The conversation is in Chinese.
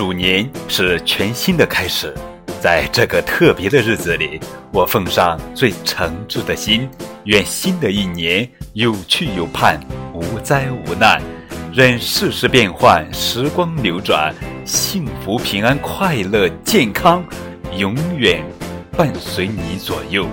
鼠年是全新的开始，在这个特别的日子里，我奉上最诚挚的心，愿新的一年有去有盼，无灾无难，任世事变幻，时光流转，幸福平安，快乐健康。永远伴随你左右。